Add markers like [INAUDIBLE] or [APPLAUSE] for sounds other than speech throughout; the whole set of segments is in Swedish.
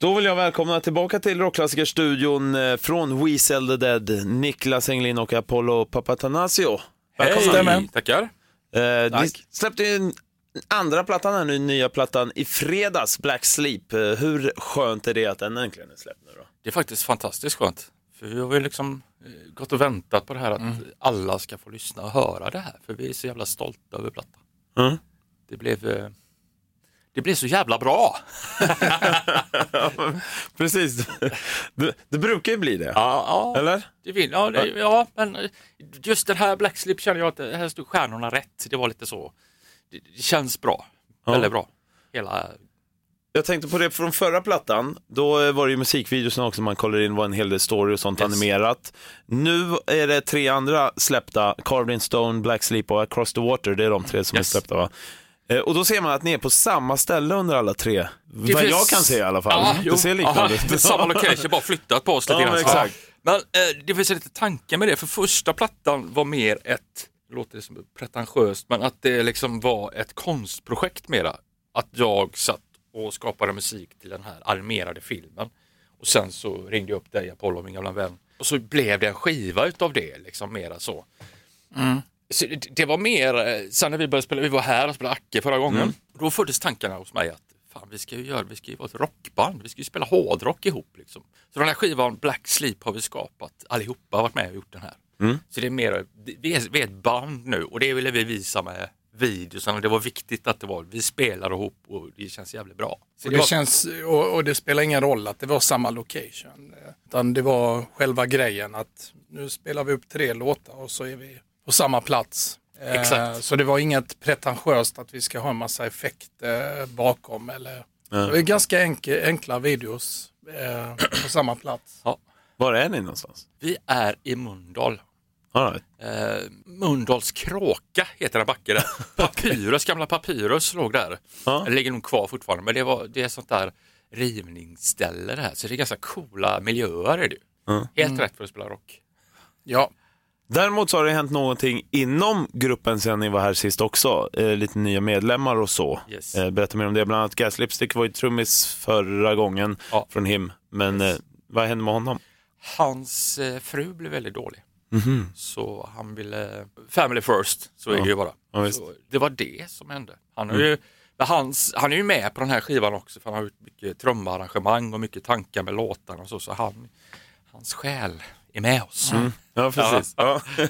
Då vill jag välkomna tillbaka till Rockklassikerstudion eh, från We Sell the Dead, Niklas Englin och Apollo Papatanasio. Välkomna. Hej, tackar. Eh, ni släppte ju andra plattan här nu, nya plattan i fredags, Black Sleep. Eh, hur skönt är det att den äntligen är släppt nu då? Det är faktiskt fantastiskt skönt. För vi har ju liksom eh, gått och väntat på det här att alla ska få lyssna och höra det här. För vi är så jävla stolta över plattan. Mm. Det blev, eh, det blev så jävla bra. [LAUGHS] Precis, det, det brukar ju bli det. Ja, ja. Eller? Det vill, ja, det, ja, men just den här Black Slip känner jag att här stod stjärnorna rätt. Det var lite så. Det, det känns bra. Ja. Väldigt bra. Hela, Jag tänkte på det från förra plattan, då var det ju musikvideorna också, man kollar in var en hel del story och sånt Yes. animerat. Nu är det tre andra släppta, Carved in Stone, Black Sleep och Across the Water, det är de tre som Yes. är släppta va? Eh, Och då ser man att ni är på samma ställe under alla tre. Vad finns- jag kan se i alla fall. Ja, jo. det ser liknande ut. det är samma location, bara flyttat på oss lite Ja, grann. men. Men eh, det finns lite tanke med det, för första plattan var mer ett, det låter som pretentiöst, men att det liksom var ett konstprojekt mera. Att jag satt och skapade musik till den här animerade filmen. Och sen så ringde jag upp dig Apollo, min gamla vän. Och så blev det en skiva utav det, liksom mera så. Så det, var mer, eh, sen när vi började spela, vi var här och spelade Acke förra gången, då föddes tankarna hos mig att fan, vi ska ju göra, vi ska ju vara ett rockband, vi ska ju spela hårdrock ihop. Liksom. Så den här skivan Black Sleep har vi skapat, allihopa har varit med och gjort den här. Så det är mer, vi är, vi är ett band nu och det ville vi visa med videosen det var viktigt att det var, vi spelar ihop och det känns jävligt bra. Så Och det det, var, känns, och, och det spelar ingen roll att det var samma location. Utan det var själva grejen att nu spelar vi upp tre låtar och så är vi på samma plats. Eh, Exakt. Så det var inget pretentiöst att vi ska ha en massa effekter bakom. Eller, Det är ganska enke, enkla videos eh, på samma plats. ja, Var är ni någonstans? vi är i Mölndal. All right. Eh, Mölndals kråka heter en backe där. [LAUGHS] Papyrus, gamla Papyrus låg där. Ja. Det ligger nog kvar fortfarande, men det, var, det är sånt där rivningsställe det här. Så det är ganska coola miljöer är det ju. Helt rätt för att spela rock. Ja, Däremot så har det hänt någonting inom gruppen sedan ni var här sist också. Eh, lite nya medlemmar och så. Yes. Eh, berätta mer om det. Bland annat Gas Lipstick var ju trummis förra gången Ja. från him. Men eh, vad hände med honom? Hans eh, fru blev väldigt dålig. Så han ville, family first, så är det ju bara. Ja, det var det som hände. Han, har ju, hans, han är ju med på den här skivan också, för han har gjort mycket trumarrangemang och mycket tankar med låtarna och så, så han, hans själ är med oss. Ja, precis. Ja. [LAUGHS]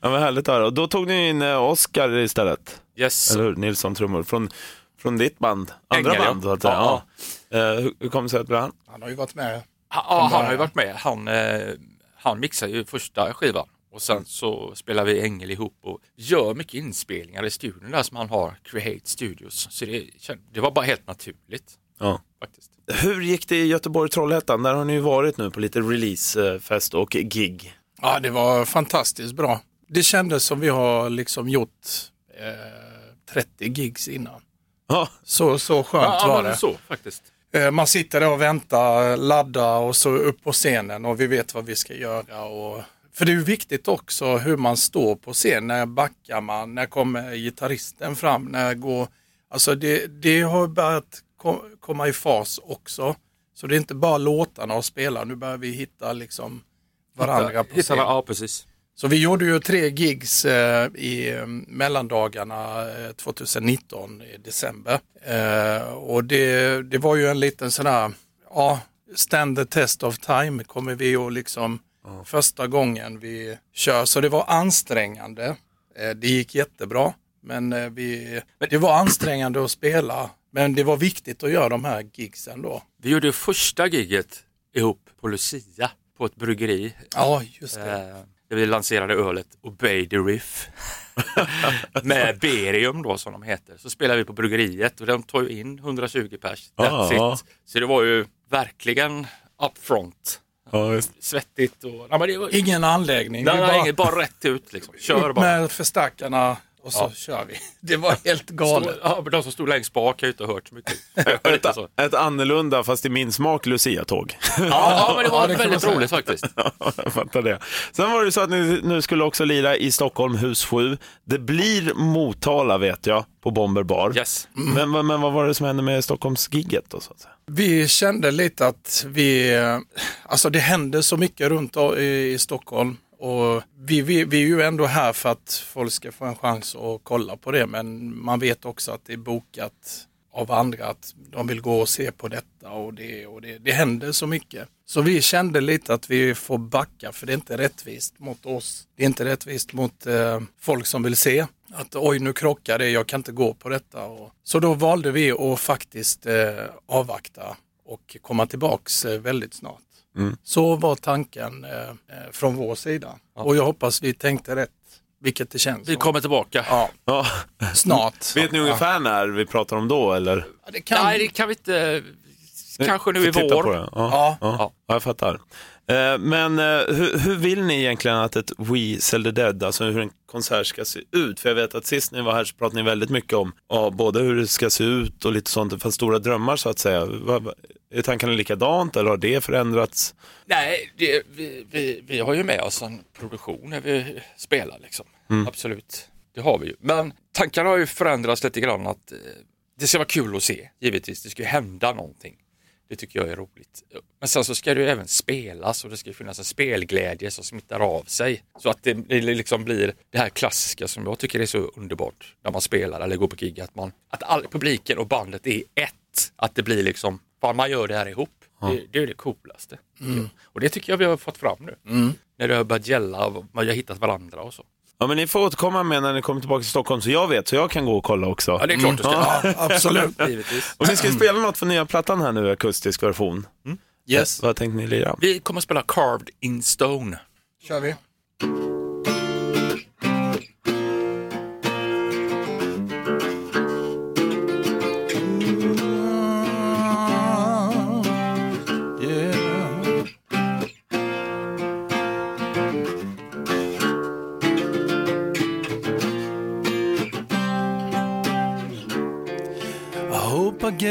Ja. men härligt att höra. Och då tog ni in eh, Oscar istället. Yes. Eller hur? Nilsson trummor. Från, från ditt band. Andra Ängel, ja. band, så att säga. Ja. Ja, Eh, hur, hur kom det sig att det han? han har ju varit med. Ja, ja, han har ju varit med. Han, eh, han mixar ju första skivan och sen så spelar vi Ängel ihop och gör mycket inspelningar i studion där som han har, Create Studios. Så det, det var bara helt naturligt Ja. faktiskt. Hur gick det i Göteborg-Trollhättan? Där har ni ju varit nu på lite releasefest och gig. Ja, det var fantastiskt bra. Det kändes som vi har liksom gjort eh, 30 gigs innan. Ja, Så, så skönt Ja, var det. så faktiskt. Eh, Man sitter där och väntar, laddar och så upp på scenen och vi vet vad vi ska göra. Och... För det är viktigt också hur man står på scen. När backar man? När kommer gitarristen fram? När går... Alltså det, det har börjat komma i fas också. Så det är inte bara låtarna och spela. Nu börjar vi hitta liksom varandra på Hittar scen. ja, precis. Så vi gjorde ju tre gigs eh, i eh, mellandagarna eh, 2019 i december. Eh, och det, det var ju en liten sån här, ja, stand the test of time kommer vi att liksom första gången vi kör. Så det var ansträngande. Eh, det gick jättebra, men, eh, vi, det var ansträngande att spela. Men det var viktigt att göra de här gigsen då. Vi gjorde första gigget ihop på Lucia på ett bryggeri. Ja, just det. Eh, där vi lanserade ölet Obey the Riff. [LAUGHS] Med Berium då som de heter. Så spelade vi på bryggeriet och de tog in 120 pers. That's Ja. it. Så det var ju verkligen upfront. ja. Svettigt och... Ja, var, Ingen anläggning. nej, nej, bara- bara rätt ut liksom. Kör bara. med förstärkarna och så kör vi. [LAUGHS] Det var helt galet. Ja, men de som stod längst bak har ju inte hört så mycket. [LAUGHS] Ett, så. ett annorlunda, fast i min smak, Lucia-tåg. Ja, ja, men det var Ja, det väldigt roligt faktiskt. [LAUGHS] jag fattar det. Sen var det så att ni nu skulle också lira i Stockholm, hus 7. Det blir Motala vet jag, på Bomber Bar. Yes. Men, men, men vad var det som hände med Stockholmsgigget då? Så att säga? Vi kände lite att vi, eh, alltså det händer så mycket runt i Stockholm och vi, vi, vi är ju ändå här för att folk ska få en chans att kolla på det men man vet också att det är bokat av andra att de vill gå och se på detta och det och det. Det händer så mycket. Så vi kände lite att vi får backa för det är inte rättvist mot oss. Det är inte rättvist mot eh, folk som vill se. Att oj nu krockar det, jag kan inte gå på detta. Och, så då valde vi att faktiskt eh, avvakta och komma tillbaks eh, väldigt snart. Så var tanken eh, eh, från vår sida. Och jag hoppas vi tänkte rätt, vilket det känns Vi kommer tillbaka. Ja, Ja. snart. [LAUGHS] Vet ni ungefär när vi pratar om då? Eller? Ja, det kan... Nej, det kan vi inte. Kanske nu i vår. på det. Ja. Ja. Ja. Ja. jag fattar. Eh, Men eh, hur, hur vill ni egentligen att ett We Sell the Dead, alltså hur en konsert ska se ut? För jag vet att sist ni var här så pratade ni väldigt mycket om ja, både hur det ska se ut och lite sånt. Det fanns stora drömmar så att säga. Är tankarna likadant eller har det förändrats? Nej, det, vi, vi, vi har ju med oss en produktion när vi spelar liksom. Absolut, det har vi ju. Men tankarna har ju förändrats lite grann att eh, det ska vara kul att se, givetvis. Det ska ju hända någonting. Det tycker jag är roligt. Men sen så ska det ju även spelas och det ska ju finnas en spelglädje som smittar av sig. Så att det det liksom blir det här klassiska som jag tycker är så underbart när man spelar eller går på gig. Att, man, att all publiken och bandet är ett. Att det blir liksom, fan man gör det här ihop. Det, det är det coolaste. Och det tycker jag vi har fått fram nu. När det har börjat gälla och man har hittat varandra och så. Ja, men ni får återkomma med när ni kommer tillbaka till Stockholm så jag vet, så jag kan gå och kolla också. Ja, det är klart du ska. Ja, absolut. [LAUGHS] Givetvis. Och ni ska spela något för nya plattan här nu, akustisk version. Yes, Vad tänkte ni lira? Vi kommer att spela Carved in Stone. kör vi.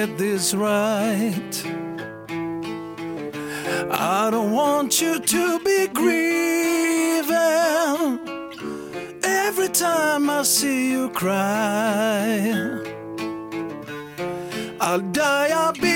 Get this right. I don't want you to be grieving every time I see you cry. I'll die a bit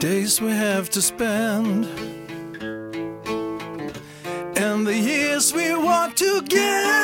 days we have to spend and the years we walk together, they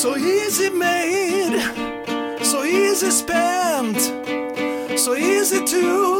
So easy made, so easy spent, so easy to